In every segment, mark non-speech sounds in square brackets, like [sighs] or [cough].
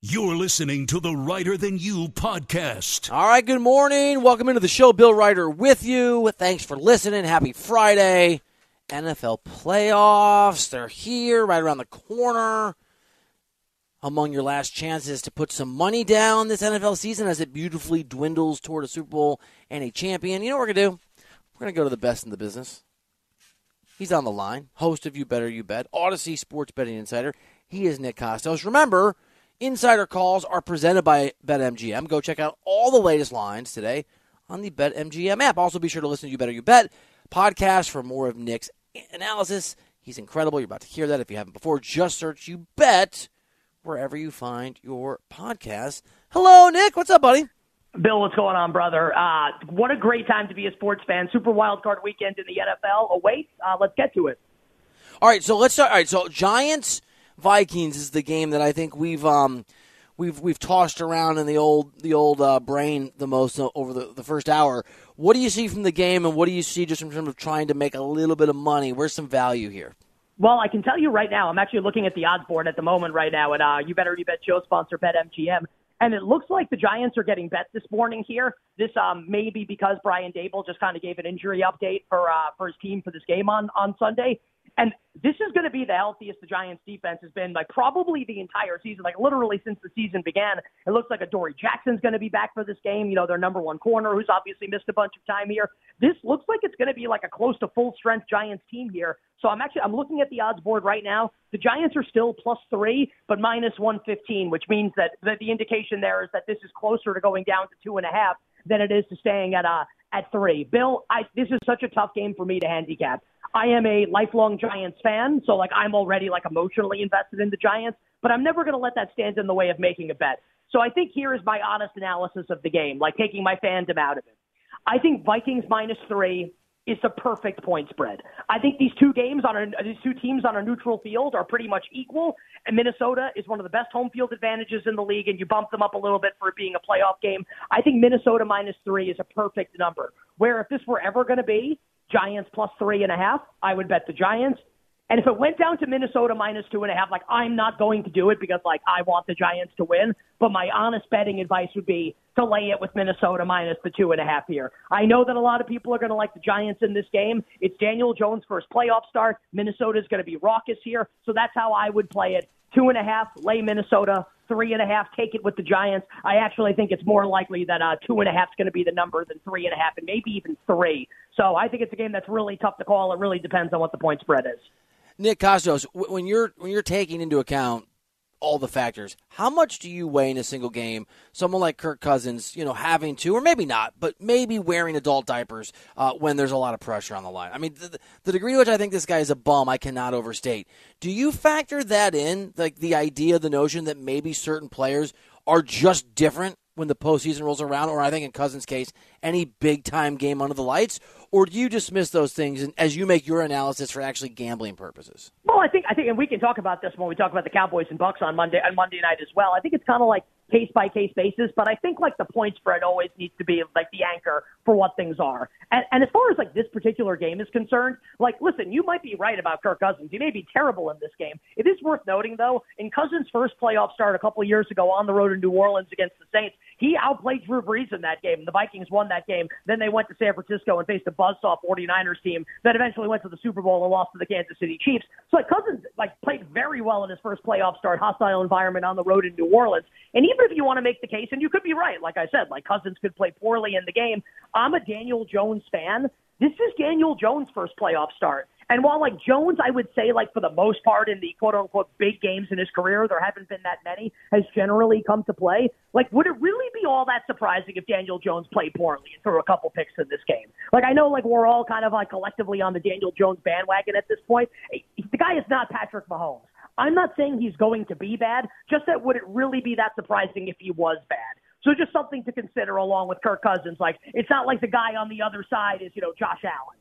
You're listening to the Reiter Than You podcast. All right, good morning. Welcome into the show. Bill Reiter with you. Thanks for listening. Happy Friday. NFL playoffs, they're here right around the corner. Among your last chances to put some money down this NFL season as it beautifully dwindles toward a Super Bowl and a champion. You know what we're going to do? We're going to go to the best in the business. He's on the line, host of You Better You Bet, Audacy Sports Betting Insider. He is Nick Kostos. Remember, Insider calls are presented by BetMGM. Go check out all the latest lines today on the BetMGM app. Also, be sure to listen to You Better You Bet podcast for more of Nick's analysis. He's incredible. You're about to hear that if you haven't before. Just search You Bet wherever you find your podcast. Hello, Nick. What's up, buddy? Bill, what's going on, brother? Uh, what a great time to be a sports fan. Super wild card weekend in the NFL awaits. Uh, let's get to it. All right, so let's start. All right, so Giants Vikings is the game that I think we've um, we've we've tossed around in the old the old uh, brain the most over the, the first hour. What do you see from the game, and what do you see just in terms of trying to make a little bit of money? Where's some value here? Well, I can tell you right now, I'm actually looking at the odds board at the moment right now at uh, You Better You Bet show sponsor BetMGM. And it looks like the Giants are getting bet this morning here. This um, may be because Brian Daboll just kind of gave an injury update for uh, for his team for this game on on Sunday. And this is going to be the healthiest the Giants defense has been, like probably the entire season, like literally since the season began. It looks like Adoree Jackson's going to be back for this game. You know, their number one corner, who's obviously missed a bunch of time here. This looks like it's going to be like a close to full strength Giants team here. So I'm actually I'm looking at the odds board right now. The Giants are still plus three, but minus one fifteen, which means that, that the indication there is that this is closer to going down to two and a half than it is to staying at uh at three. Bill, I this is such a tough game for me to handicap. I am a lifelong Giants fan, so like I'm already like emotionally invested in the Giants, but I'm never going to let that stand in the way of making a bet. So I think here is my honest analysis of the game, like taking my fandom out of it. I think Vikings minus three is the perfect point spread. I think these two games on a, these two teams on a neutral field are pretty much equal. And Minnesota is one of the best home field advantages in the league, and you bump them up a little bit for it being a playoff game. I think Minnesota minus three is a perfect number. Where if this were ever going to be Giants plus three and a half, I would bet the Giants. And if it went down to Minnesota minus two and a half, like I'm not going to do it because like I want the Giants to win. But my honest betting advice would be to lay it with Minnesota minus the two and a half here. I know that a lot of people are going to like the Giants in this game. It's Daniel Jones' first playoff start. Minnesota is going to be raucous here, so that's how I would play it. Two and a half, lay Minnesota. Three and a half, take it with the Giants. I actually think it's more likely that uh, two and a half is going to be the number than three and a half, and maybe even three. So I think it's a game that's really tough to call. It really depends on what the point spread is. Nick Kostos, when you're when you're taking into account all the factors, how much do you weigh in a single game? Someone like Kirk Cousins, you know, having to, or maybe not, but maybe wearing adult diapers uh, when there's a lot of pressure on the line. I mean, the, the degree to which I think this guy is a bum, I cannot overstate. Do you factor that in, like the idea, the notion that maybe certain players are just different when the postseason rolls around, or I think in Cousins' case, any big time game under the lights, or do you dismiss those things as you make your analysis for actually gambling purposes? Well, I think I think, and we can talk about this when we talk about the Cowboys and Bucks on Monday on Monday night as well. I think it's kind of like case by case basis, but I think like the point spread always needs to be like the anchor for what things are. And, and as far as like this particular game is concerned, like listen, you might be right about Kirk Cousins. He may be terrible in this game. It is worth noting though, in Cousins' first playoff start a couple of years ago on the road in New Orleans against the Saints, he outplayed Drew Brees in that game. The Vikings won that game. Then they went to San Francisco and faced a buzzsaw 49ers team that eventually went to the Super Bowl and lost to the Kansas City Chiefs. So like Cousins like played very well in his first playoff start, hostile environment on the road in New Orleans. And even if you want to make the case, and you could be right, like I said, like Cousins could play poorly in the game. I'm a Daniel Jones fan. This is Daniel Jones' first playoff start. And while like Jones, I would say like for the most part in the quote unquote big games in his career, there haven't been that many, has generally come to play. Like, would it really be all that surprising if Daniel Jones played poorly and threw a couple picks in this game? Like, I know like we're all kind of like collectively on the Daniel Jones bandwagon at this point. The guy is not Patrick Mahomes. I'm not saying he's going to be bad, just that would it really be that surprising if he was bad? So just something to consider along with Kirk Cousins. Like, it's not like the guy on the other side is, you know, Josh Allen.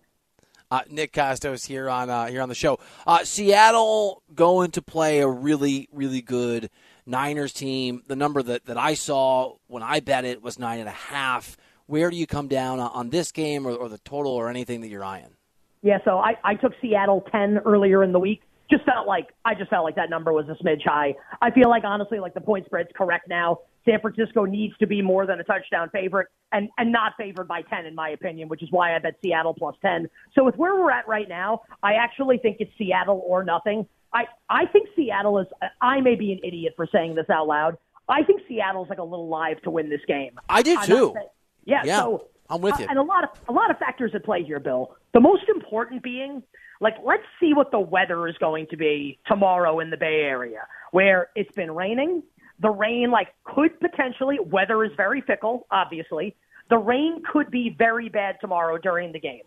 Uh, Nick Kostos here on uh, here on the show. Uh, Seattle going to play a really really good Niners team. The number that, that I saw when I bet it was nine and a half. Where do you come down on this game or, or the total or anything that you're eyeing? Yeah, so I, I took Seattle ten earlier in the week. just felt like I just felt like that number was a smidge high. I feel like honestly, like the point spread's correct now. San Francisco needs to be more than a touchdown favorite and and not favored by 10 in my opinion, which is why I bet Seattle plus 10. So with where we're at right now, I actually think it's Seattle or nothing. I I think Seattle is I may be an idiot for saying this out loud. I think Seattle's like a little live to win this game. I did too. Saying, yeah, yeah, so I'm with you. Uh, and a lot of a lot of factors at play here, Bill. The most important being like let's see what the weather is going to be tomorrow in the Bay Area, where it's been raining. The rain like could potentially weather is very fickle, obviously. The rain could be very bad tomorrow during the game.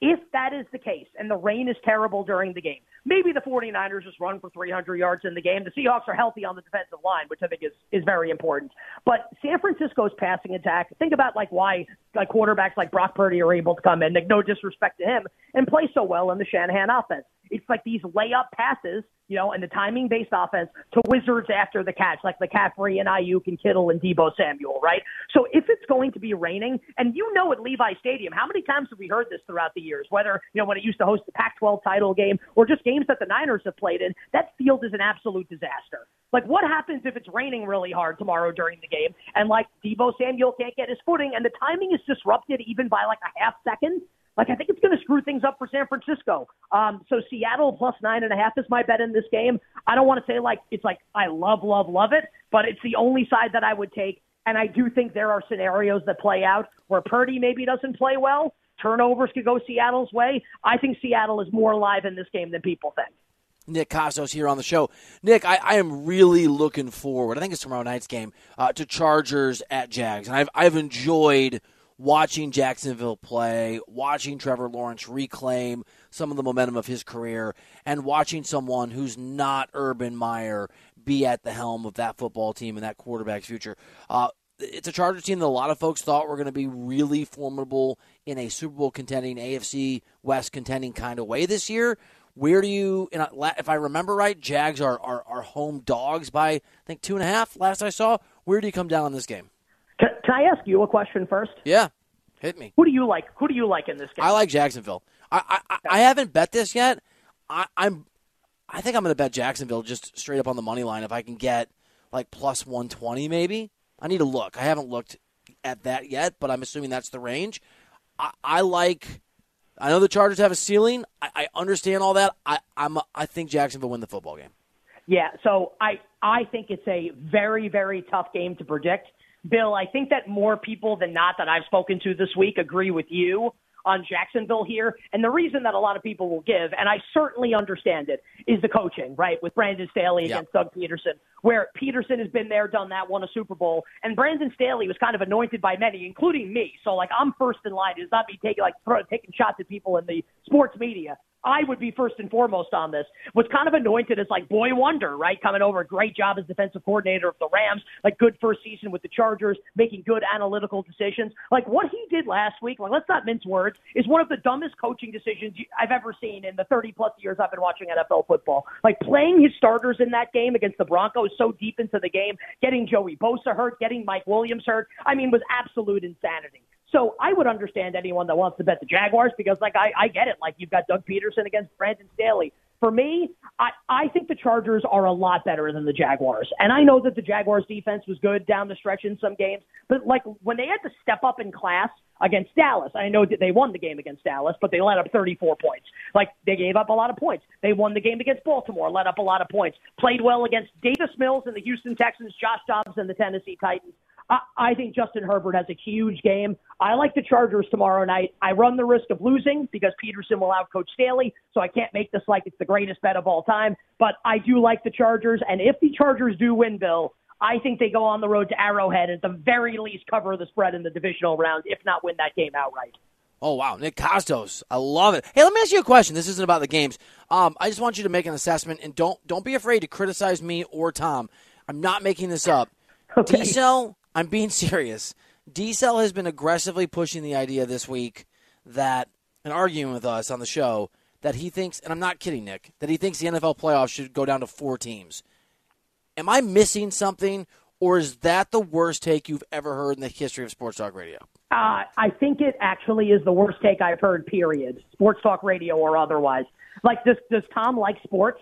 If that is the case and the rain is terrible during the game, maybe the 49ers just run for 300 yards in the game. The Seahawks are healthy on the defensive line, which I think is, is very important. But San Francisco's passing attack, think about like why like quarterbacks like Brock Purdy are able to come in, like no disrespect to him, and play so well in the Shanahan offense. It's like these layup passes, you know, and the timing based offense to wizards after the catch, like McCaffrey and Aiyuk and Kittle and Deebo Samuel, right? So if it's going to be raining, and you know at Levi Stadium, how many times have we heard this throughout the years? Whether you know when it used to host the Pac-12 title game or just games that the Niners have played in, that field is an absolute disaster. Like what happens if it's raining really hard tomorrow during the game, and like Deebo Samuel can't get his footing, and the timing is disrupted even by like a half second? Like I think it's going to screw things up for San Francisco. Um, so Seattle plus nine and a half is my bet in this game. I don't want to say like it's like I love, love, love it, but it's the only side that I would take. And I do think there are scenarios that play out where Purdy maybe doesn't play well. Turnovers could go Seattle's way. I think Seattle is more alive in this game than people think. Nick Kostos here on the show. Nick, I, I, am really looking forward. I think it's tomorrow night's game uh, to Chargers at Jags, and I've I've enjoyed watching Jacksonville play, watching Trevor Lawrence reclaim some of the momentum of his career, and watching someone who's not Urban Meyer be at the helm of that football team and that quarterback's future. Uh, it's a Chargers team that a lot of folks thought were going to be really formidable in a Super Bowl contending, AFC West contending kind of way this year. Where do you, if I remember right, Jags are, are, are home dogs by, I think, two and a half last I saw. Where do you come down on this game? Can, I ask you a question first? Yeah, hit me. Who do you like? Who do you like in this game? I like Jacksonville. I I, I haven't bet this yet. I, I'm I think I'm going to bet Jacksonville just straight up on the money line if I can get like plus 120 maybe. I need to look. I haven't looked at that yet, but I'm assuming that's the range. I, I like. I know the Chargers have a ceiling. I, I understand all that. I I'm I think Jacksonville win the football game. Yeah, so I I think it's a very very tough game to predict. Bill, I think that more people than not that I've spoken to this week agree with you on Jacksonville here. And the reason that a lot of people will give, and I certainly understand it, is the coaching, right? With Brandon Staley against Doug Pederson, where Pederson has been there, done that, won a Super Bowl. And Brandon Staley was kind of anointed by many, including me. So, like, I'm first in line. It's not me taking, like, taking shots at people in the sports media. I would be first and foremost on this, was kind of anointed as like boy wonder, right? Coming over, great job as defensive coordinator of the Rams, like good first season with the Chargers, making good analytical decisions. Like what he did last week, like let's not mince words, is one of the dumbest coaching decisions I've ever seen in the 30 plus years I've been watching NFL football. Like playing his starters in that game against the Broncos so deep into the game, getting Joey Bosa hurt, getting Mike Williams hurt, I mean, was absolute insanity. So I would understand anyone that wants to bet the Jaguars because, like, I, I get it. Like, you've got Doug Pederson against Brandon Staley. For me, I, I think the Chargers are a lot better than the Jaguars. And I know that the Jaguars defense was good down the stretch in some games, but like when they had to step up in class against Dallas, I know that they won the game against Dallas, but they let up 34 points. Like they gave up a lot of points. They won the game against Baltimore, let up a lot of points. Played well against Davis Mills and the Houston Texans, Josh Dobbs and the Tennessee Titans. I, I think Justin Herbert has a huge game. I like the Chargers tomorrow night. I run the risk of losing because Pederson will outcoach Staley, so I can't make this like it's the greatest bet of all time. But I do like the Chargers, and if the Chargers do win, Bill, I think they go on the road to Arrowhead and at the very least cover the spread in the divisional round, if not win that game outright. Oh wow, Nick Kostos, I love it. Hey, let me ask you a question. This isn't about the games. Um, I just want you to make an assessment, and don't don't be afraid to criticize me or Tom. I'm not making this up. [laughs] Okay. D-Cell I'm being [laughs] serious. D-Cell has been aggressively pushing the idea this week that, and arguing with us on the show, that he thinks, and I'm not kidding, Nick, that he thinks the NFL playoffs should go down to four teams. Am I missing something, or is that the worst take you've ever heard in the history of Sports Talk Radio? Uh, I think it actually is the worst take I've heard, period. Sports Talk Radio or otherwise. Like, does, does Tom like sports?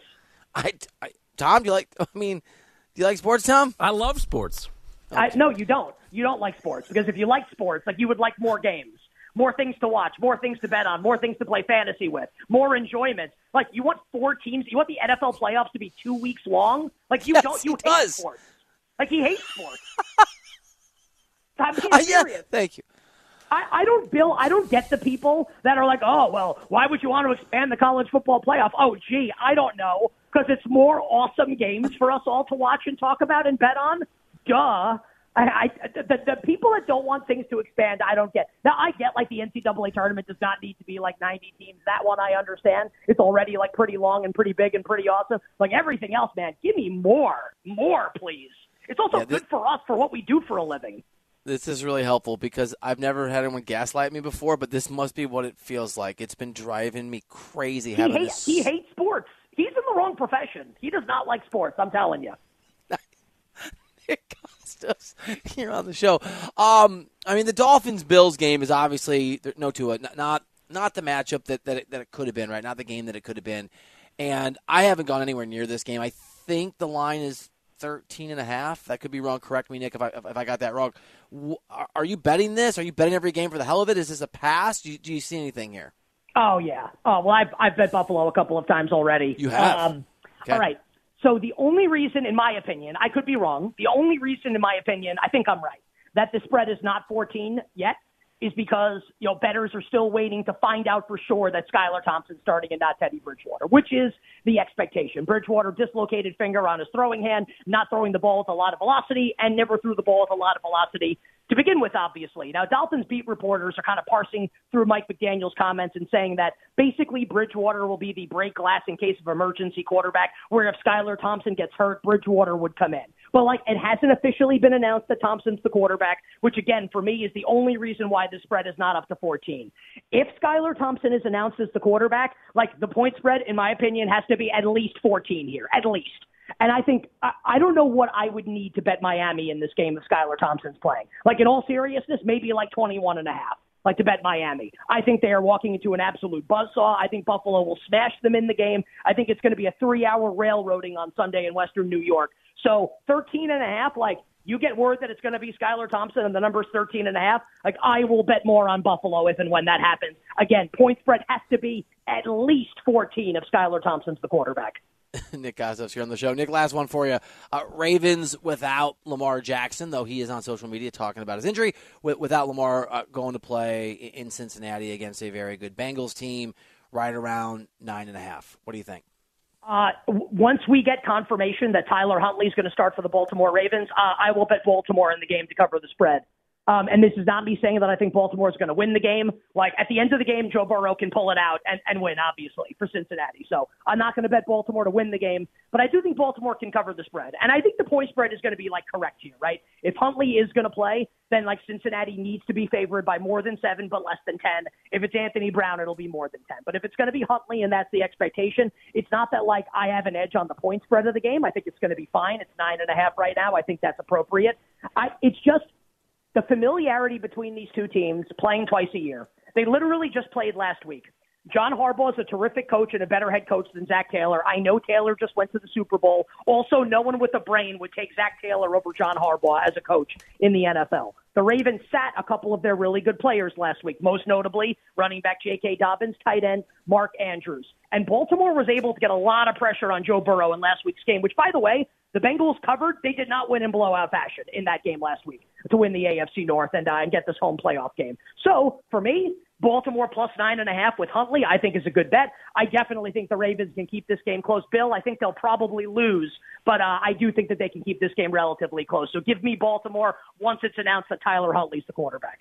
I, I, Tom, do you like? [laughs] I mean, do you like sports, Tom? I love sports. I, no, you don't. You don't like sports because if you like sports, like you would like more games, more things to watch, more things to bet on, more things to play fantasy with, more enjoyment. Like you want four teams. You want the NFL playoffs to be two weeks long. Like you Yes, don't. You hate does. sports. Like he hates sports. [laughs] I'm being Uh, yeah, serious. thank you. I, I don't, Bill. I don't get the people that are like, oh, well, why would you want to expand the college football playoff? Oh, gee, I don't know, because it's more awesome games for us all to watch and talk about and bet on. Duh. I, I the, the people that don't want things to expand, I don't get. Now I get like the NCAA tournament does not need to be like 90 teams. That one I understand. It's already like pretty long and pretty big and pretty awesome. Like everything else, man, give me more, more, please. It's also Yeah, this- good for us for what we do for a living. This is really helpful because I've never had anyone gaslight me before, but this must be what it feels like. It's been driving me crazy He having hates, this. he hates sports. He's in the wrong profession. He does not like sports. I'm telling you. Nick Kostos here on the show. Um, I mean, the Dolphins Bills game is obviously no to it, not not, the matchup that that it, that it could have been, right? Not the game that it could have been. And I haven't gone anywhere near this game. I think the line is 13 and a half. That could be wrong. Correct me, Nick, if I if I got that wrong. Are are you betting this? Are you betting every game for the hell of it? Is this a pass? Do you, do you see anything here? Oh yeah. Oh well, I've I've bet Buffalo a couple of times already. You have? Um, Okay. All right. So the only reason, in my opinion, I could be wrong. The only reason, in my opinion, I think I'm right that the spread is not 14 yet is because you know bettors are still waiting to find out for sure that Skylar Thompson's starting and not Teddy Bridgewater, which is the expectation. Bridgewater dislocated finger on his throwing hand, not throwing the ball with a lot of velocity, and never threw the ball with a lot of velocity to begin with, obviously. Now, Dolphins beat reporters are kind of parsing through Mike McDaniel's comments and saying that basically Bridgewater will be the break glass in case of emergency quarterback, where if Skylar Thompson gets hurt, Bridgewater would come in. But like it hasn't officially been announced that Thompson's the quarterback, which again for me is the only reason why the spread is not up to 14. If Skylar Thompson is announced as the quarterback, like the point spread, in my opinion, has to be at least 14 here, at least. And I think I, I don't know what I would need to bet Miami in this game if Skylar Thompson's playing. Like in all seriousness, maybe like 21 and a half. Like to bet Miami. I think they are walking into an absolute buzzsaw. I think Buffalo will smash them in the game. I think it's going to be a three hour railroading on Sunday in Western New York. So 13 and a half, like you get word that it's going to be Skylar Thompson and the number's 13 and a half, like I will bet more on Buffalo if and when that happens. Again, point spread has to be at least 14 if Skylar Thompson's the quarterback. [laughs] Nick Kostos here on the show. Nick, last one for you. Uh, Ravens without Lamar Jackson, though he is on social media talking about his injury. With, without Lamar uh, going to play in Cincinnati against a very good Bengals team, right around nine and a half. What do you think? Uh, once we get confirmation that Tyler Huntley is going to start for the Baltimore Ravens, uh, I will bet Baltimore in the game to cover the spread. Um, and this is not me saying that I think Baltimore is going to win the game. Like at the end of the game, Joe Burrow can pull it out and, and win, obviously, for Cincinnati. So I'm not going to bet Baltimore to win the game, but I do think Baltimore can cover the spread. And I think the point spread is going to be like correct here, right? If Huntley is going to play, then like Cincinnati needs to be favored by more than seven, but less than 10. If it's Anthony Brown, it'll be more than 10. But if it's going to be Huntley and that's the expectation, it's not that like I have an edge on the point spread of the game. I think it's going to be fine. It's nine and a half right now. I think that's appropriate. I, it's just the familiarity between these two teams playing twice a year. They literally just played last week. John Harbaugh is a terrific coach and a better head coach than Zac Taylor. I know Taylor just went to the Super Bowl. Also, no one with a brain would take Zac Taylor over John Harbaugh as a coach in the NFL. The Ravens sat a couple of their really good players last week, most notably running back J.K. Dobbins, tight end Mark Andrews. And Baltimore was able to get a lot of pressure on Joe Burrow in last week's game, which, by the way, the Bengals covered. They did not win in blowout fashion in that game last week to win the AFC North and, uh, and get this home playoff game. So for me, Baltimore plus nine and a half with Huntley, I think is a good bet. I definitely think the Ravens can keep this game close. Bill, I think they'll probably lose, but uh, I do think that they can keep this game relatively close. So give me Baltimore once it's announced that Tyler Huntley's the quarterback.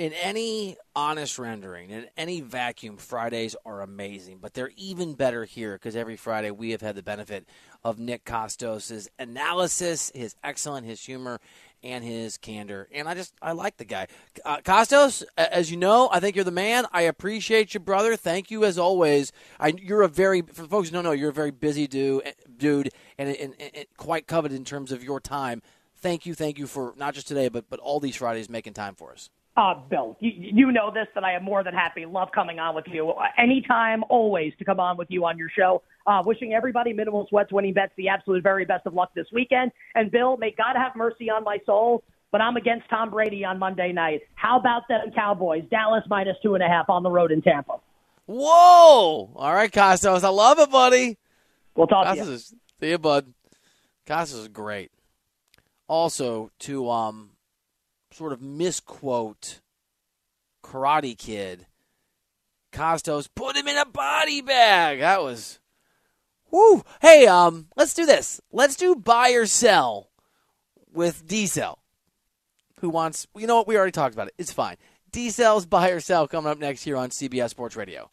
In any honest rendering, in any vacuum, Fridays are amazing, but they're even better here because every Friday we have had the benefit of Nick Kostos' analysis, his excellent, his humor, and his candor. And I just, I like the guy. Uh, Kostos, as you know, I think you're the man. I appreciate you, brother. Thank you as always. I, you're a very, for folks who don't know, you're a very busy dude, dude and, and, and quite coveted in terms of your time. Thank you, thank you for not just today, but, but all these Fridays making time for us. Uh, Bill, you, you know this that I am more than happy. Love coming on with you anytime, always to come on with you on your show. Uh, wishing everybody minimal sweats winning bets the absolute very best of luck this weekend. And Bill, may God have mercy on my soul, but I'm against Tom Brady on Monday night. How about them Cowboys? Dallas minus two and a half on the road in Tampa. Whoa! All right, Kostos, I love it, buddy. We'll talk Kostos to you. is see you, bud. Kostos is great. Also, to um, sort of misquote Karate Kid, Kostos put him in a body bag. That was, whoo. Hey, um, let's do this. Let's do buy or sell with D-Cell, who wants. You know what? We already talked about it. It's fine. D-Cell's buy or sell coming up next here on CBS Sports Radio.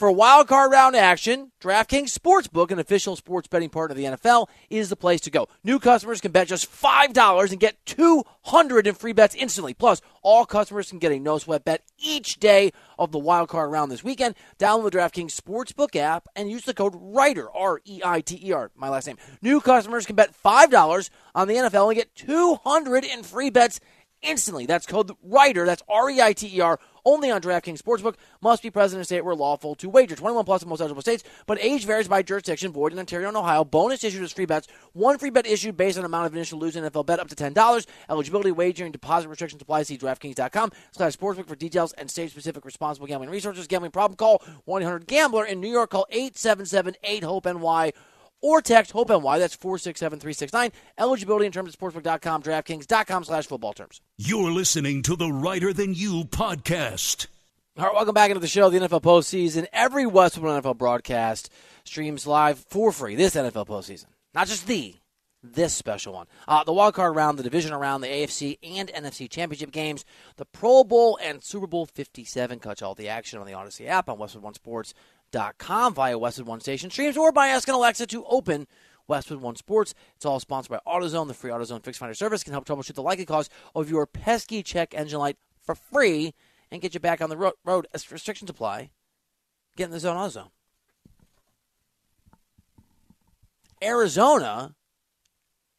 For wild card round action, DraftKings Sportsbook, an official sports betting partner of the NFL, is the place to go. New customers can bet just $5 and get 200 in free bets instantly. Plus, all customers can get a no sweat bet each day of the wild card round this weekend. Download the DraftKings Sportsbook app and use the code REITER, R E I T E R, my last name. New customers can bet $5 on the NFL and get 200 in free bets instantly. That's code REITER, that's R E I T E R only on DraftKings Sportsbook. Must be present in a state where lawful to wager. 21 plus in most eligible states, but age varies by jurisdiction. Void in Ontario and Ohio. Bonus issued as free bets. One free bet issued based on amount of initial lose NFL bet up to $10. Eligibility, wagering, deposit restrictions apply. See DraftKings.com slash sportsbook for details and state-specific responsible gambling resources. Gambling problem? Call 1-800-GAMBLER. In New York, call 877-8-HOPE-NY or text HOPE-NY. That's 467-369. Eligibility in terms of sportsbook.com, DraftKings.com slash football terms. You're listening to the Reiter Than You podcast. All right, welcome back into the show, the NFL postseason. Every Westwood NFL broadcast streams live for free this NFL postseason. Not just the, this special one. Uh, the wild card round, the division round, the AFC and NFC championship games, the Pro Bowl, and Super Bowl 57. Catch all the action on the Audacy app on Westwood One Sports.com via Westwood One Station streams or by asking Alexa to open Westwood One Sports. It's all sponsored by AutoZone. The free AutoZone Fix Finder service can help troubleshoot the likely cause of your pesky check engine light for free and get you back on the ro- road as restrictions apply. Get in the zone AutoZone. Arizona,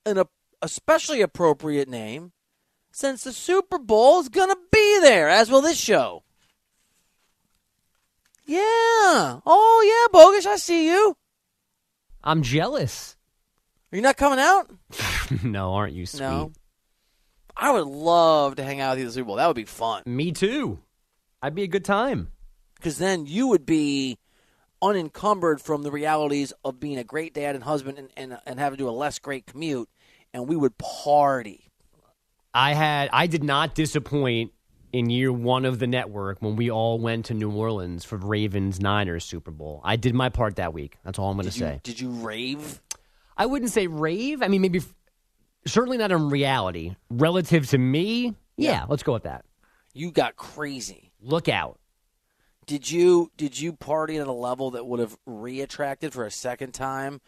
an especially appropriate name, since the Super Bowl is going to be there, as will this show. Yeah. Oh, yeah, Bogus, I see you. I'm jealous. Are you not coming out? [laughs] no, aren't you sweet? No. I would love to hang out with you at the Super Bowl. That would be fun. Me too. I'd be a good time. Because then you would be unencumbered from the realities of being a great dad and husband and, and, and have to do a less great commute, and we would party. I had I did not disappoint in year one of the network when we all went to New Orleans for Ravens Niners Super Bowl. I did my part that week. That's all I'm going to say. did you rave? I wouldn't say rave. I mean, maybe certainly not in reality. Relative to me, yeah, let's go with that. You got crazy. Look out. Did you did you party at a level that would have reattracted for a second time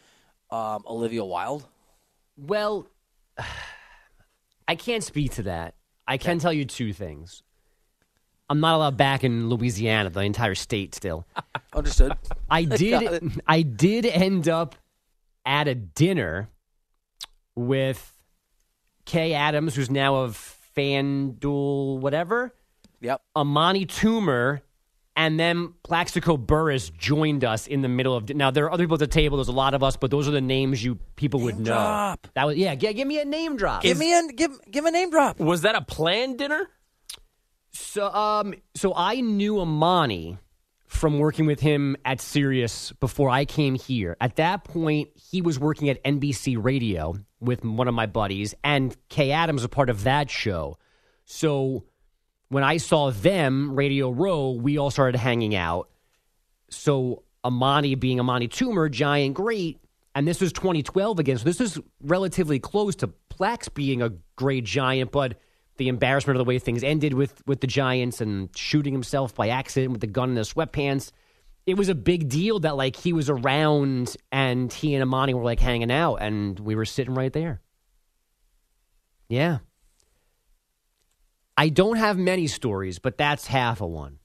um, Olivia Wilde? Well, [sighs] I can't speak to that. I can tell you two things. I'm not allowed back in Louisiana, the entire state still. [laughs] Understood. I [laughs] did it. I did end up at a dinner with Kay Adams, who's now of FanDuel whatever, Yep. Amani Toomer, and then Plaxico Burress joined us in the middle of. Now there are other people at the table. There's a lot of us, but those are the names you people would Name know. drop. That was yeah. G- give me a name drop. Give me a give give a name drop. Was that a planned dinner? So, um, so I knew Amani from working with him at Sirius before I came here. At that point, he was working at NBC Radio with one of my buddies, and Kay Adams a part of that show. So when I saw them, Radio Row, we all started hanging out. So Amani being Amani Toomer, giant great, and this was 2012 again. So this is relatively close to Plax being a great giant, but the embarrassment of the way things ended with with the Giants and shooting himself by accident with the gun in his sweatpants. It was a big deal that like he was around and he and Amani were like hanging out and we were sitting right there. Yeah. I don't have many stories, but that's half a one.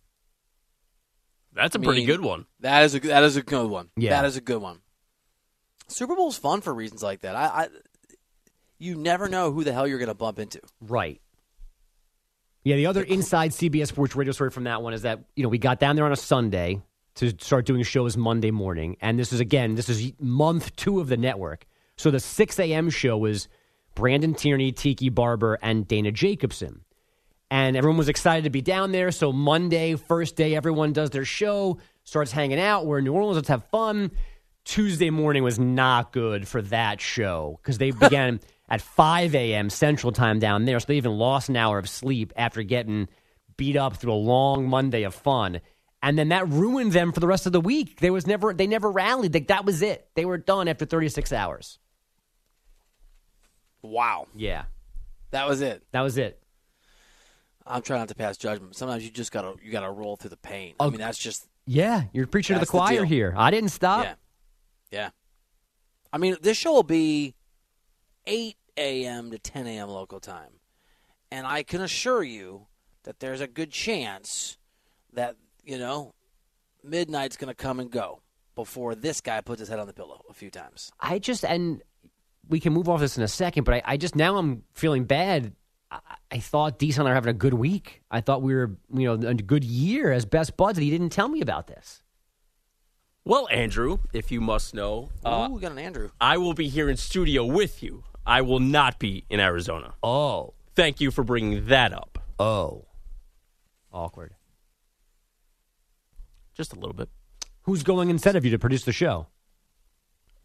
That's a pretty mean- good one. That is a that is a good one. Yeah. That is a good one. Super Bowl's fun for reasons like that. I, I you never know who the hell you're going to bump into. Right. Yeah, the other inside CBS Sports radio story from that one is that you know we got down there on a Sunday to start doing shows Monday morning, and this is again this is month two of the network. So the six a.m. show was Brandon Tierney, Tiki Barber, and Dana Jacobson, and everyone was excited to be down there. So Monday, first day, everyone does their show, starts hanging out. We're in New Orleans, let's have fun. Tuesday morning was not good for that show because they began [laughs] at 5 a.m. Central Time down there. So they even lost an hour of sleep after getting beat up through a long Monday of fun. And then that ruined them for the rest of the week. There was never they never rallied. Like that was it. They were done after 36 hours. Wow, Yeah. that was it. That was it. I'm trying not to pass judgment. Sometimes you just gotta you gotta roll through the pain. I Oh, mean, that's just Yeah, you're preaching to the That's the choir here. I didn't stop. yeah, yeah. I mean, this show will be 8 a.m. to 10 a.m. local time, and I can assure you that there's a good chance that you know midnight's going to come and go before this guy puts his head on the pillow a few times. I just and we can move off this in a second, but I, I just now I'm feeling bad. I, I thought Deason and I were having a good week. I thought we were, you know, a good year as best buds, and he didn't tell me about this. Well, Andrew, if you must know, uh, Ooh, we got an Andrew. I will be here in studio with you. I will not be in Arizona. Oh, Thank you for bringing that up. oh, awkward. Just a little bit. Who's going instead of you to produce the show?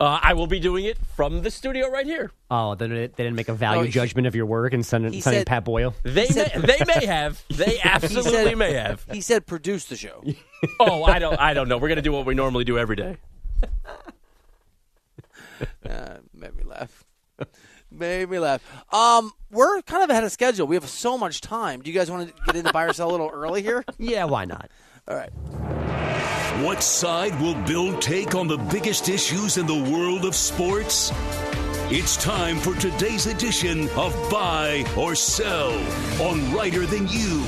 Uh, I will be doing it from the studio right here. Oh, they didn't, they didn't make a value No, he- judgment of your work and send it he sending said- Pat Boyle. They may, [laughs] they may have. [laughs] They absolutely said- may have. He said produce the show. [laughs] Oh, I don't. I don't know. We're gonna do what we normally do every day. uh, made me laugh. Made me laugh. Um, we're kind of ahead of schedule. We have so much time. Do you guys want to get into buy or sell a little early here? [laughs] Yeah, why not? All right. What side will Bill take on the biggest issues in the world of sports? It's time for today's edition of Buy or Sell on Reiter Than You.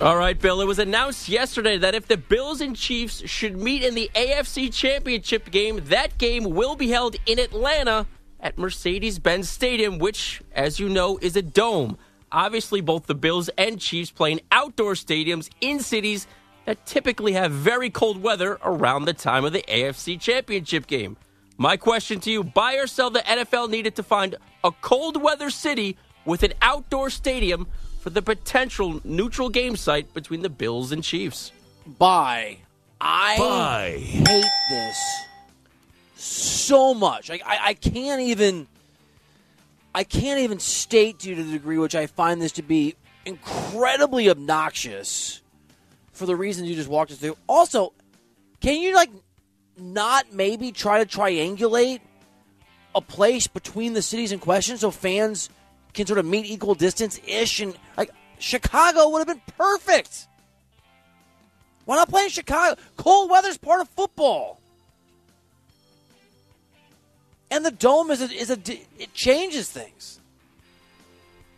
All right, Bill. It was announced yesterday that if the Bills and Chiefs should meet in the AFC Championship game, that game will be held in Atlanta at Mercedes Benz Stadium, which, as you know, is a dome. Obviously, both the Bills and Chiefs play in outdoor stadiums in cities that typically have very cold weather around the time of the AFC Championship game. My question to you buy or sell the NFL needed to find a cold weather city with an outdoor stadium for the potential neutral game site between the Bills and Chiefs. Buy. I Buy. hate this so much. I, I, I can't even. I can't even state to the degree which I find this to be incredibly obnoxious for the reasons you just walked us through. Also, can you like not maybe try to triangulate a place between the cities in question so fans can sort of meet equal distance ish and like Chicago would have been perfect. Why not play in Chicago? Cold weather's part of football. And the dome is a, is a it changes things.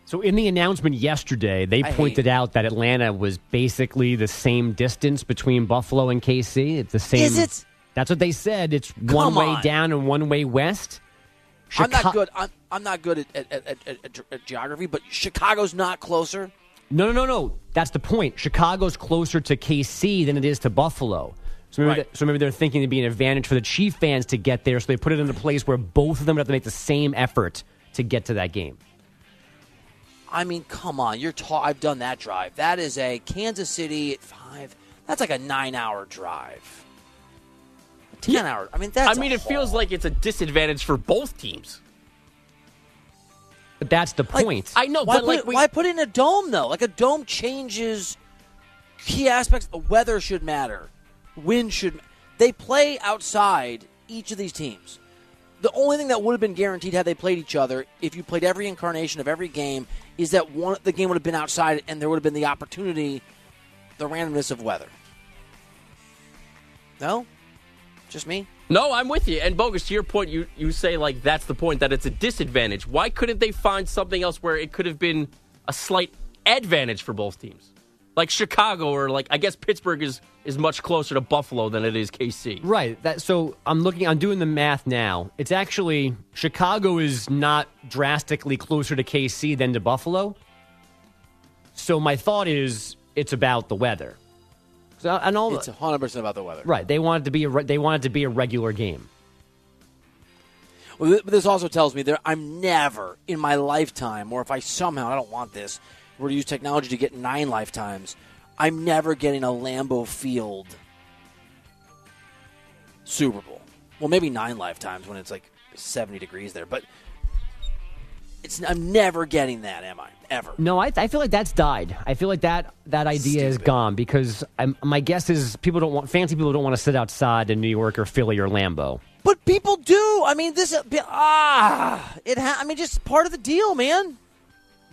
So in the announcement yesterday, they I pointed out that Atlanta was basically the same distance between Buffalo and KC. It's the same. Is it? That's what they said. It's one Come way down and one way west. I'm not good. I'm, I'm not good at, at, at, at, at, at geography, but Chicago's not closer. No, no, no, no. That's the point. Chicago's closer to KC than it is to Buffalo. So maybe, Right. that- so maybe they're thinking it'd be an advantage for the Chief fans to get there. So they put it in a place where both of them would have to make the same effort to get to that game. I mean, come on. You're ta- I've done that drive. That is a Kansas City at five. That's like a nine-hour drive. A Ten-hour. I mean, that's. I mean, a it feels like it's a disadvantage for both teams. But that's the Like, point. I know, Why but put, like, it, we- why put it in a dome though? Like a dome changes key aspects. The weather should matter. Wind should. They play outside each of these teams. The only thing that would have been guaranteed had they played each other, if you played every incarnation of every game, is that one the game would have been outside and there would have been the opportunity, the randomness of weather. No, just me. No, I'm with you. And bogus, to your point, you you say like that's the point that it's a disadvantage. Why couldn't they find something else where it could have been a slight advantage for both teams? Like Chicago or like I guess Pittsburgh is is much closer to Buffalo than it is KC. Right. That so I'm looking I'm doing the math now. It's actually Chicago is not drastically closer to KC than to Buffalo. So my thought is it's about the weather. So, and all It's 100 percent about the weather. right. They want it to be a re- they want it to be a regular game. Well, this also tells me that I'm never in my lifetime, or if I somehow I don't want this, were to use technology to get nine lifetimes, I'm never getting a Lambeau Field Super Bowl. Well, maybe nine lifetimes when it's like 70 degrees there, but it's I'm never getting that, am I? Ever. No, I, I feel like that's died. I feel like that that idea is gone because I'm, my guess is people don't want fancy people don't want to sit outside in New York or Philly or Lambeau. But people do. I mean, this ah, it. Ha- I mean, just part of the deal, man.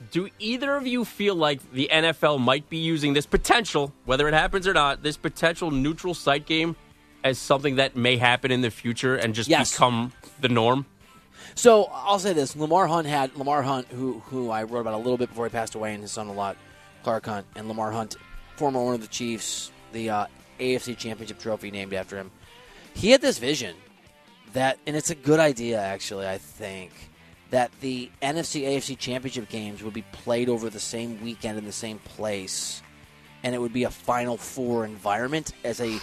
Do either of you feel like the NFL might be using this potential, whether it happens or not, this potential neutral site game as something that may happen in the future and just Yes. become the norm? So I'll say this: Lamar Hunt had Lamar Hunt, who who I wrote about a little bit before he passed away, and his son a lot, Clark Hunt, and Lamar Hunt, former owner of the Chiefs, the uh, AFC Championship trophy named after him. He had this vision that, and it's a good idea actually. I think that the NFC AFC Championship games would be played over the same weekend in the same place, and it would be a Final Four environment as a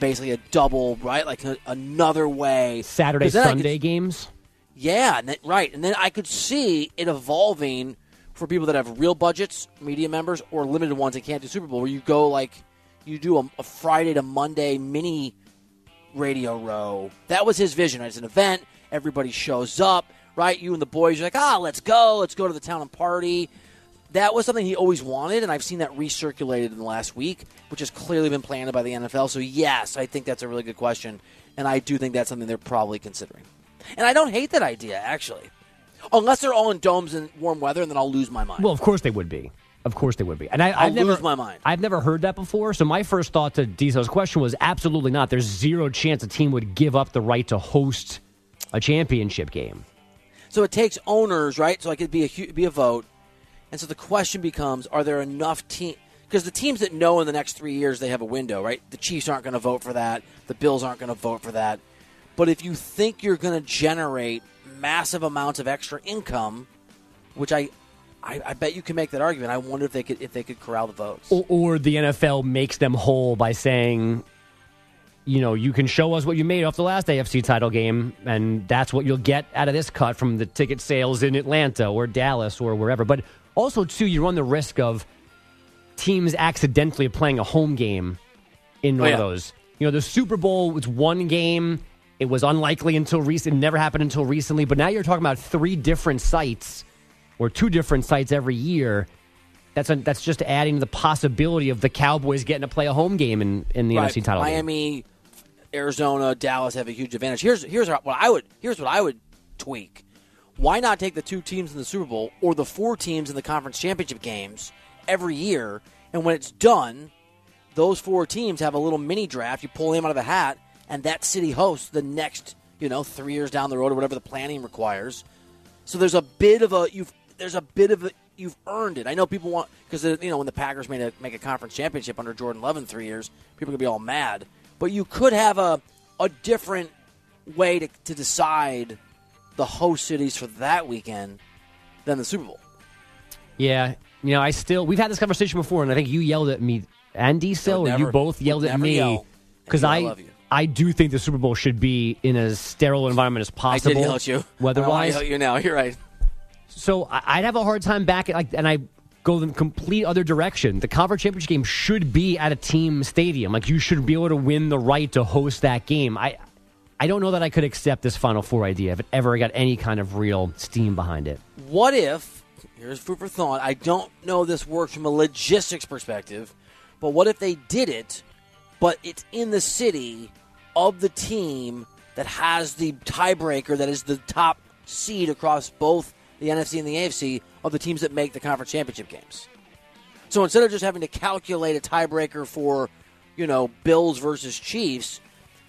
basically a double, right? Like a, another way. Saturday I could- Sunday games. yeah, and then, right. And then I could see it evolving for people that have real budgets, media members, or limited ones that can't do Super Bowl, where you go like you do a, a Friday to Monday mini radio row. That was his vision. It's an event. Everybody shows up, right? You and the boys you're like, ah, let's go. Let's go to the town and party. That was something he always wanted, and I've seen that recirculated in the last week, which has clearly been planted by the NFL. So, yes, I think that's a really good question, and I do think that's something they're probably considering. And I don't hate that idea, actually. Unless they're all in domes in warm weather, and then I'll lose my mind. Well, of course they would be. Of course they would be. And I, I'll I've never, lose my mind. I've never heard that before. So my first thought to Diesel's question was absolutely not. There's zero chance a team would give up the right to host a championship game. So it takes owners, right? So like it'd be a be a vote, and so the question becomes: Are there enough teams? Because the teams that know in the next three years they have a window, right? The Chiefs aren't going to vote for that. The Bills aren't going to vote for that. But if you think you're going to generate massive amounts of extra income, which I, I, I bet you can make that argument. I wonder if they could if they could corral the votes. Or, or the NFL makes them whole by saying, you know, you can show us what you made off the last AFC title game, and that's what you'll get out of this cut from the ticket sales in Atlanta or Dallas or wherever. But also, too, you run the risk of teams accidentally playing a home game in one Oh, yeah. of those. You know, the Super Bowl was one game. It was unlikely until recent. It never happened until recently. But now you're talking about three different sites or two different sites every year. That's a, that's just adding the possibility of the Cowboys getting to play a home game in, in the Right. NFC title game. Arizona, Dallas have a huge advantage. Here's here's what I would here's what I would tweak. Why not take the two teams in the Super Bowl or the four teams in the conference championship games every year, and when it's done, those four teams have a little mini draft. You pull them out of the hat, and that city hosts the next you know three years down the road or whatever the planning requires. So there's a bit of a you've there's a bit of a you've earned it. I know people want because uh, you know when the Packers made a make a conference championship under Jordan Love in three years, people could be all mad. But you could have a a different way to, to decide the host cities for that weekend than the Super Bowl. Yeah, you know, I still we've had this conversation before, and I think you yelled at me and Diesel, Would or you both yelled at me because I I love you. I do think the Super Bowl should be in as sterile environment as I possible. did yell at you. I Weather-wise, yell at you now. You're right. So I- I'd have a hard time back like, and I go the complete other direction. The conference championship game should be at a team stadium. Like you should be able to win the right to host that game. I, I don't know that I could accept this Final Four idea if it ever got any kind of real steam behind it. What if, here's food for thought, I don't know this works from a logistics perspective, but what if they did it, but it's in the city of the team that has the tiebreaker that is the top seed across both the NFC and the AFC of the teams that make the conference championship games? So instead of just having to calculate a tiebreaker for, you know, Bills versus Chiefs,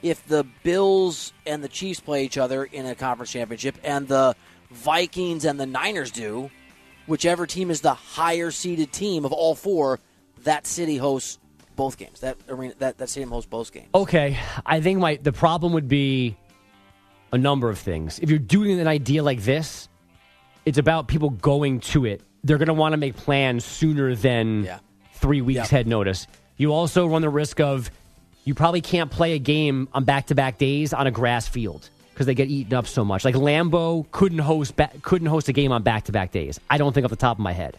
if the Bills and the Chiefs play each other in a conference championship and the Vikings and the Niners do, whichever team is the higher seeded team of all four, that city hosts both games. That arena that, that stadium hosts both games. Okay, I think my the problem would be a number of things. If you're doing an idea like this, it's about people going to it they're going to want to make plans sooner than Yeah. three weeks Yep. head notice. You also run the risk of you probably can't play a game on back to back days on a grass field because they get eaten up so much. Like Lambeau couldn't host ba- couldn't host a game on back to back days. I don't think off the top of my head.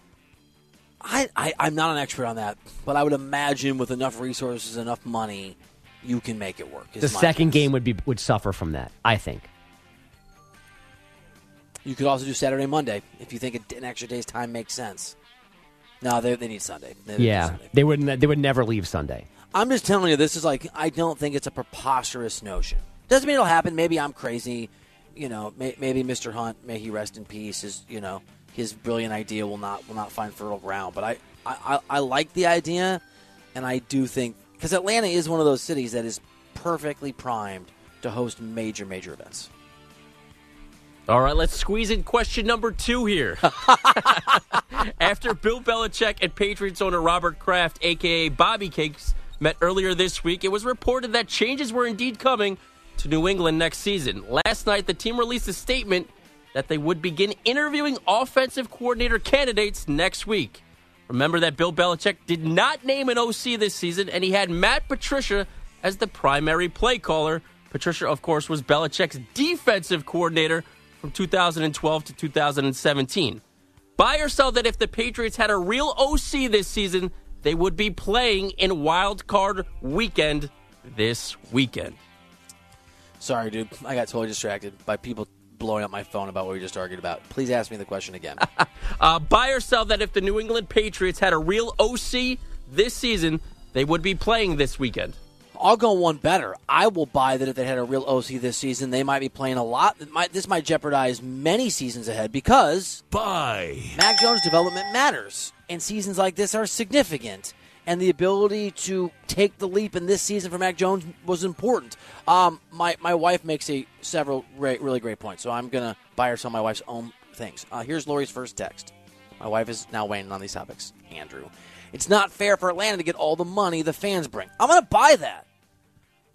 I, I I'm not an expert on that, but I would imagine with enough resources, enough money, you can make it work. The second guess. game would be would suffer from that. I think. You could also do Saturday, Monday if you think an extra day's time makes sense. No, they, they need Sunday. They need Yeah, Sunday. they wouldn't. They would never leave Sunday. I'm just telling you, this is like I don't think it's a preposterous notion. Doesn't mean it'll happen. Maybe I'm crazy. You know, may, maybe Mr. Hunt, may he rest in peace. Is you know his brilliant idea will not will not find fertile ground. But I I, I, I like the idea, and I do think because Atlanta is one of those cities that is perfectly primed to host major major events. All right, let's squeeze in question number two here. [laughs] After Bill Belichick and Patriots owner Robert Kraft, aka Bobby Cakes, met earlier this week, it was reported that changes were indeed coming to New England next season. Last night, the team released a statement that they would begin interviewing offensive coordinator candidates next week. Remember that Bill Belichick did not name an OC this season, and he had Matt Patricia as the primary play caller. Patricia, of course, was Belichick's defensive coordinator from 2012 to 2017. Buy or sell that if the Patriots had a real OC this season, they would be playing in Wild Card Weekend this weekend. Sorry, dude, I got totally distracted by people blowing up my phone about what we just argued about. Please ask me the question again. [laughs] Uh, buy or sell that if the New England Patriots had a real OC this season, they would be playing this weekend. I'll go one better. I will buy that if they had a real OC this season, they might be playing a lot. Might, this might jeopardize many seasons ahead because Buy. Mac Jones' development matters, and seasons like this are significant. And the ability to take the leap in this season for Mac Jones was important. Um, my my wife makes a several great, really great points, so I'm gonna buy or sell my wife's own things. Uh, here's Lori's first text. My wife is now weighing in on these topics. Andrew, it's not fair for Atlanta to get all the money the fans bring. I'm gonna buy that.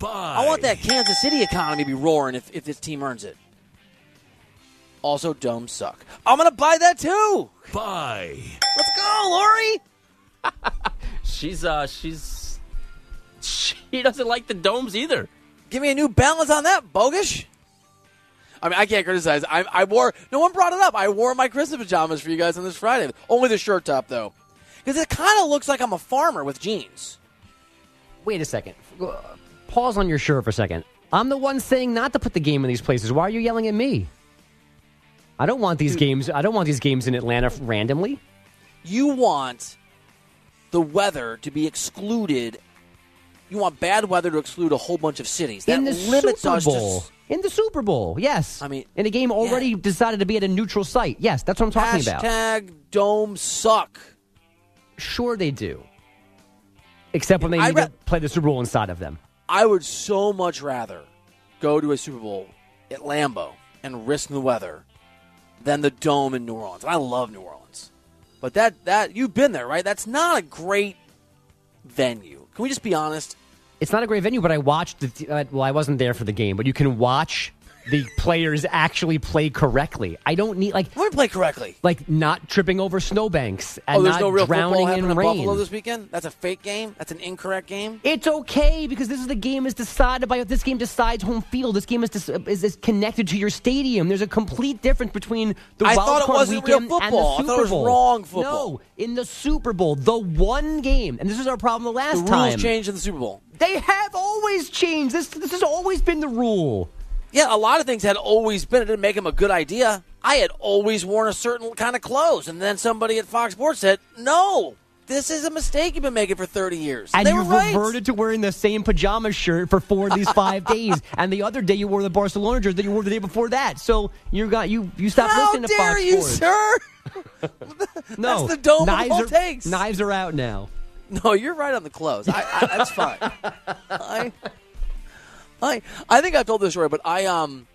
Buy. I want that Kansas City economy to be roaring if, if this team earns it. Also, domes suck. I'm going to buy that too. Buy. Let's go, Lori. [laughs] She's uh she's she doesn't like the domes either. Give me a new balance on that, bogus. I mean, I can't criticize. I, I wore, no one brought it up. I wore my Christmas pajamas for you guys on this Friday. Only the shirt top, though. Because it kind of looks like I'm a farmer with jeans. Wait a second. Pause on your shirt for a second. I'm the one saying not to put the game in these places. Why are you yelling at me? I don't want these games. I don't want these games in Atlanta randomly. You want the weather to be excluded. You want bad weather to exclude a whole bunch of cities. That in the limits Super us to Bowl. in the Super Bowl, yes. I mean, in a game already yeah. decided to be at a neutral site. Yes, that's what I'm talking about. Hashtag dome suck. Sure, they do. Except when they need re- to play the Super Bowl inside of them. I would so much rather go to a Super Bowl at Lambeau and risk the weather than the dome in New Orleans. I love New Orleans. But that that you've been there, right? That's not a great venue. Can we just be honest? It's not a great venue, but I watched the. Well, I wasn't there for the game, but you can watch the players actually play correctly. I don't need like me play correctly. like not tripping over snowbanks oh, and Oh, there's not no real drowning in in rain. Buffalo this weekend. That's a fake game. That's an incorrect game. It's okay because this is the game is decided by this game decides home field. This game is is, is connected to your stadium. There's a complete difference between the I wild thought it card wasn't real weekend and the Super was Bowl. wrong football. No, in the Super Bowl, the one game, and this is our problem the The last rules time. changed in the Super Bowl. They have always changed. This this has always been the rule. Yeah, a lot of things had always been. It didn't make him a good idea. I had always worn a certain kind of clothes, and then somebody at Fox Sports said, "No, this is a mistake you've been making for 30 years." And they you were right. reverted to wearing the same pajama shirt for four of these [laughs] five days. And the other day you wore the Barcelona jersey that you wore the day before that. So you got you you stopped How listening to Fox you, Sports. sir? No, [laughs] [laughs] That's the dome of knives all are, takes. Knives are out now. No, you're right on the clothes. I, I, that's fine. I, I, I think I've told this story, but I um,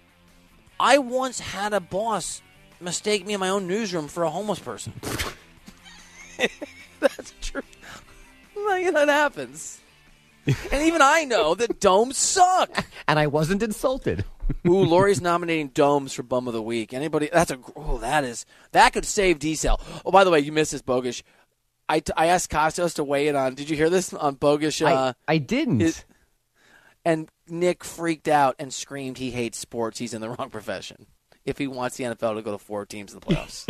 I once had a boss mistake me in my own newsroom for a homeless person. [laughs] [laughs] that's true. Like, that happens. and even I know that domes suck. [laughs] And I wasn't insulted. Ooh, Lori's nominating Domes for Bum of the Week. Anybody? That's a. Oh, that is that could save D Cell. Oh, by the way, you missed this, bogus. I, I asked Kostos to weigh in on. Did you hear this on bogus? Uh, I, I didn't. and Nick freaked out and screamed he hates sports. He's in the [laughs] wrong profession. If he wants the NFL to go to four teams in the playoffs,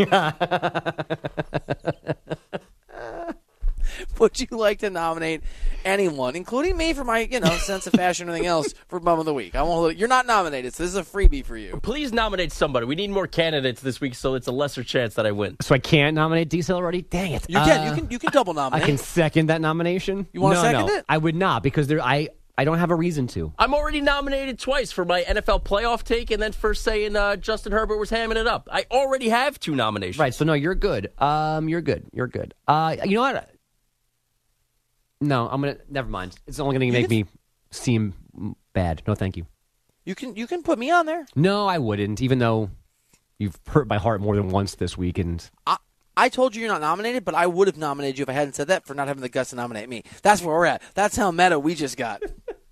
[laughs] would you like to nominate anyone, including me, for my you know sense of fashion and anything else for Bum of the Week? I won't. You're not nominated, so this is a freebie for you. Please nominate somebody. We need more candidates this week, so it's a lesser chance that I win. so I can't nominate Diesel already. Dang it! You can. Uh, you can. You can double nominate. I can second that nomination. You wanna no, second no, it? I would not because there. I I don't have a reason to. I'm already nominated twice for my NFL playoff take, and then for saying uh, Justin Herbert was hamming it up. I already have two nominations. Right. So no, you're good. Um, you're good. You're good. Uh, you know what? No, I'm gonna. Never mind. It's only gonna make me seem bad. No, thank you. You can. You can put me on there. No, I wouldn't. Even though you've hurt my heart more than once this week, and I, I told you you're not nominated, but I would have nominated you if I hadn't said that for not having the guts to nominate me. That's where we're at. That's how meta we just got.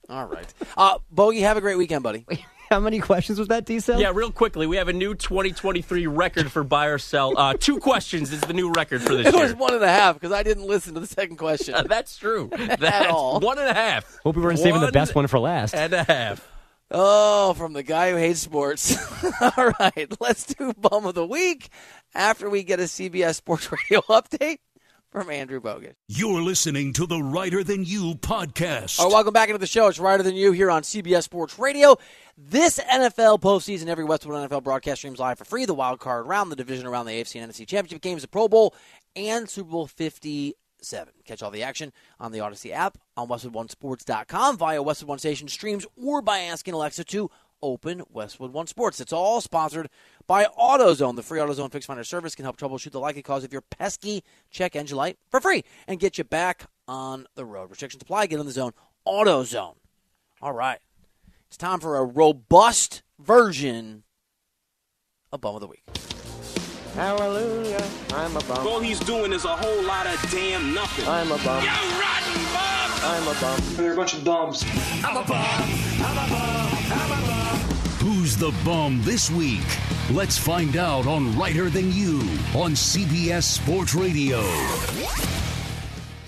All right. Uh, Bogey, have a great weekend, buddy. [laughs] how many questions was that, Diesel? Yeah, real quickly, we have a new 2023 record for buy or sell. Uh, two questions is the new record for this It year. was one and a half because I didn't listen to the second question. Uh, [laughs] That's true. [laughs] That's all. one and a half. Hope we weren't saving the One best one for last. and a half. Oh, from the guy who hates sports. All right, let's do bum of the week after we get a CBS Sports Radio update from Andrew Bogus. You're listening to the Reiter Than You podcast. All right, welcome back into the show. It's Reiter Than You here on CBS Sports Radio. This NFL postseason, every Westwood NFL broadcast streams live for free. The wild card round, the division around the AFC and NFC championship games, the Pro Bowl, and Super Bowl 57. Catch all the action on the Audacy app, on WestwoodOneSports.com, via Westwood One Station streams, or by asking Alexa to open Westwood One Sports. It's all sponsored by AutoZone. The free AutoZone Fix Finder service can help troubleshoot the likely cause of your pesky check engine light for free and get you back on the road. Restrictions apply. Get in the zone. AutoZone. All right. It's time for a robust version of Bum of the Week. Hallelujah, I'm a bum. All he's doing is a whole lot of damn nothing. I'm a bum. You rotten bum! I'm a bum. They're a bunch of bums. Who's the bum this week? Let's find out on Reiter Than You on CBS Sports Radio.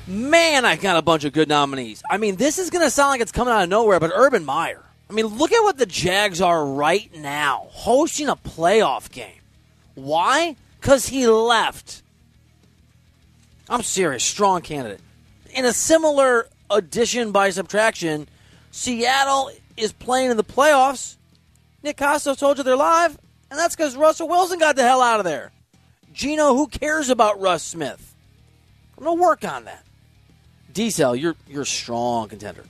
Man, I got a bunch of good nominees. I mean, this is going to sound like it's coming out of nowhere, but Urban Meyer. I mean, look at what the Jags are right now, hosting a playoff game. Why? Because he left. I'm serious, strong candidate. In a similar addition by subtraction, Seattle is playing in the playoffs. Nick told you they're live, and that's because Russell Wilson got the hell out of there. Geno, who cares about Russ Smith? I'm gonna work on that. D-Cell, you're you're a strong contender.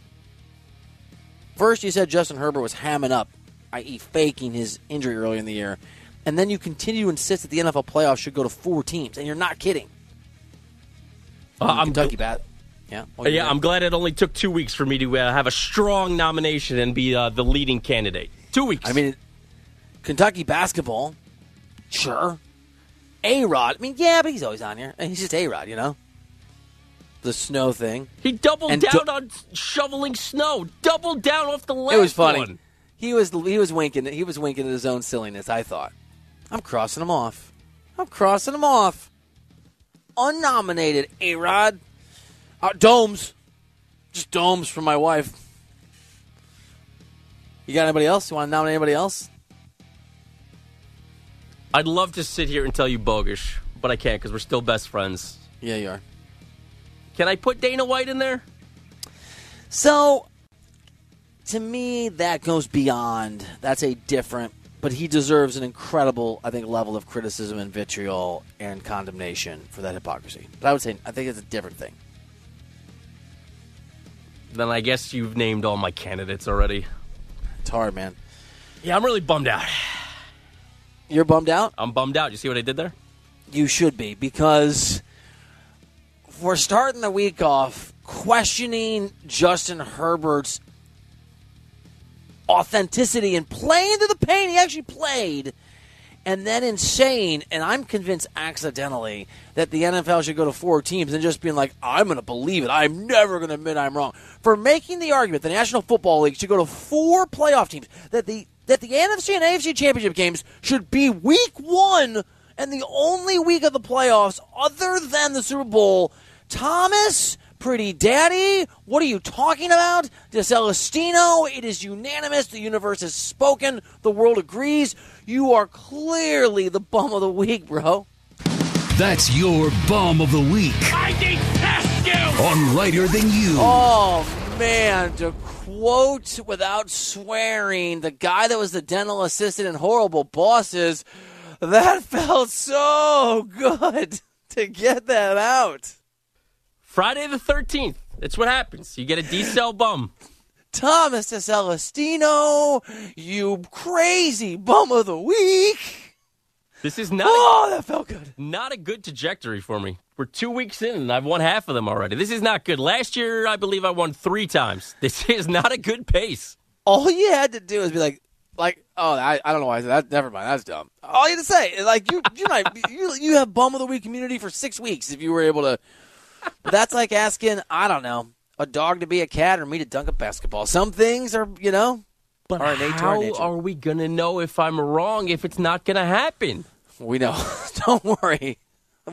First, you said Justin Herbert was hamming up, i.e., faking his injury early in the year, and then you continue to insist that the NFL playoffs should go to four teams, and you're not kidding. Uh, I'm Kentucky bat. Yeah. Yeah. I'm glad it only took two weeks for me to uh, have a strong nomination and be uh, the leading candidate. Two weeks. I mean, Kentucky basketball, sure. A Rod, I mean, yeah, but he's always on here. And He's just A Rod, you know. The snow thing. he doubled and down do- on shoveling snow. Doubled down off the last it was funny. one. He was he was winking. He was winking at his own silliness. I thought, I'm crossing him off. I'm crossing him off. Unnominated A Rod. Uh, domes, just domes for my wife. You got anybody else? You want to nominate anybody else? I'd love to sit here and tell you bogus, but I can't because we're still best friends. Yeah, you are. Can I put Dana White in there? So, to me, that goes beyond. That's a different, but he deserves an incredible, I think, level of criticism and vitriol and condemnation for that hypocrisy. But I would say, I think it's a different thing. Then I guess you've named all my candidates already. Hard, man. Yeah, I'm really bummed out. You're bummed out? I'm bummed out. You see what I did there? You should be, because we're starting the week off questioning Justin Herbert's authenticity and playing to the pain he actually played. And then in saying, and I'm convinced accidentally, that the NFL should go to four teams and just being like, I'm going to believe it. I'm never going to admit I'm wrong. For making the argument the National Football League should go to four playoff teams, that the that the NFC and AFC championship games should be week one and the only week of the playoffs other than the Super Bowl. Thomas, pretty daddy, what are you talking about? DeCelestino, it is unanimous. The universe has spoken. The world agrees. You are clearly the bum of the week, bro. That's your bum of the week I detest you! on Lighter Than You. Oh man, to quote without swearing, the guy that was the dental assistant in Horrible Bosses, that [laughs] felt so good [laughs] to get that out. Friday the 13th. That's what happens. You get a D cell bum. Thomas DeCelestino, you crazy bum of the week. This is not Oh, that felt good. not a good trajectory for me. We're two weeks in and I've won half of them already. This is not good. Last year, I believe I won three times. [laughs] This is not a good pace. All you had to do is be like, like, oh, I, I don't know why I said that. Never mind, that's dumb. All you had to say, is like, you you might you you have bum of the week community for six weeks if you were able to. But that's like asking, I don't know, a dog to be a cat or me to dunk a basketball. Some things are, you know, But are innate to our how are we going to know if I'm wrong if it's not going to happen? We know. [laughs] Don't worry.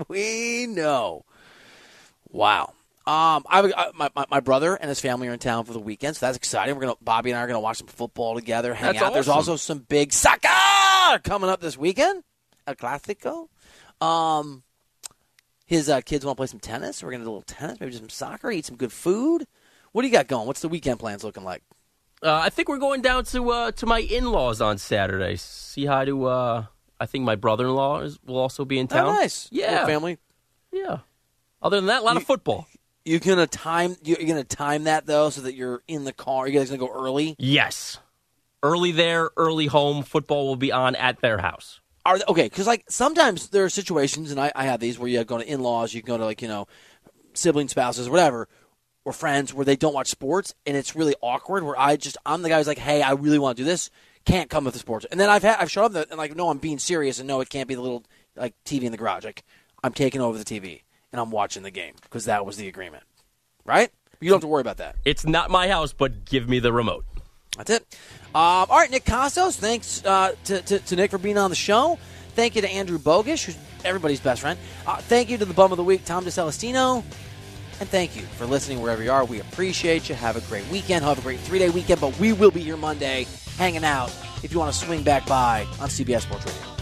We know. Wow. Um, I, I my, my my brother and his family are in town for the weekend, so that's exciting. We're gonna Bobby and I are gonna watch some football together, hang That's out. There's also some big soccer coming up this weekend. El Clásico. Um, his uh, kids want to play some tennis. We're gonna do a little tennis, maybe some soccer, eat some good food. What do you got going? What's the weekend plans looking like? Uh, I think we're going down to uh, to my in laws on Saturday. See hi to. Uh, I think my brother in law will also be in town. Oh, nice. Yeah. Little family. Yeah. Other than that, a lot of football. You're gonna time? You're gonna time that though, so that you're in the car. You guys gonna go early? Yes. Early there, early home. Football will be on at their house. Are okay? Because like sometimes there are situations, and I, I have these where you go to in laws, you can go to like you know sibling spouses, whatever, or friends where they don't watch sports, and it's really awkward. Where I just I'm the guy who's like, hey, I really want to do this, can't come with the sports, and then I've had I've shown up there and like, no, I'm being serious, and no, it can't be the little like TV in the garage. Like I'm taking over the TV and I'm watching the game because that was the agreement, right? You don't have to worry about that. It's not my house, but give me the remote. That's it. Um, all right, Nick Kostos, thanks uh, to, to, to Nick for being on the show. Thank you to Andrew Bogish, who's everybody's best friend. Uh, thank you to the bum of the week, Tom DeCelestino. And thank you for listening wherever you are. We appreciate you. Have a great weekend. Have a great three day weekend, but we will be here Monday hanging out if you want to swing back by on CBS Sports Radio.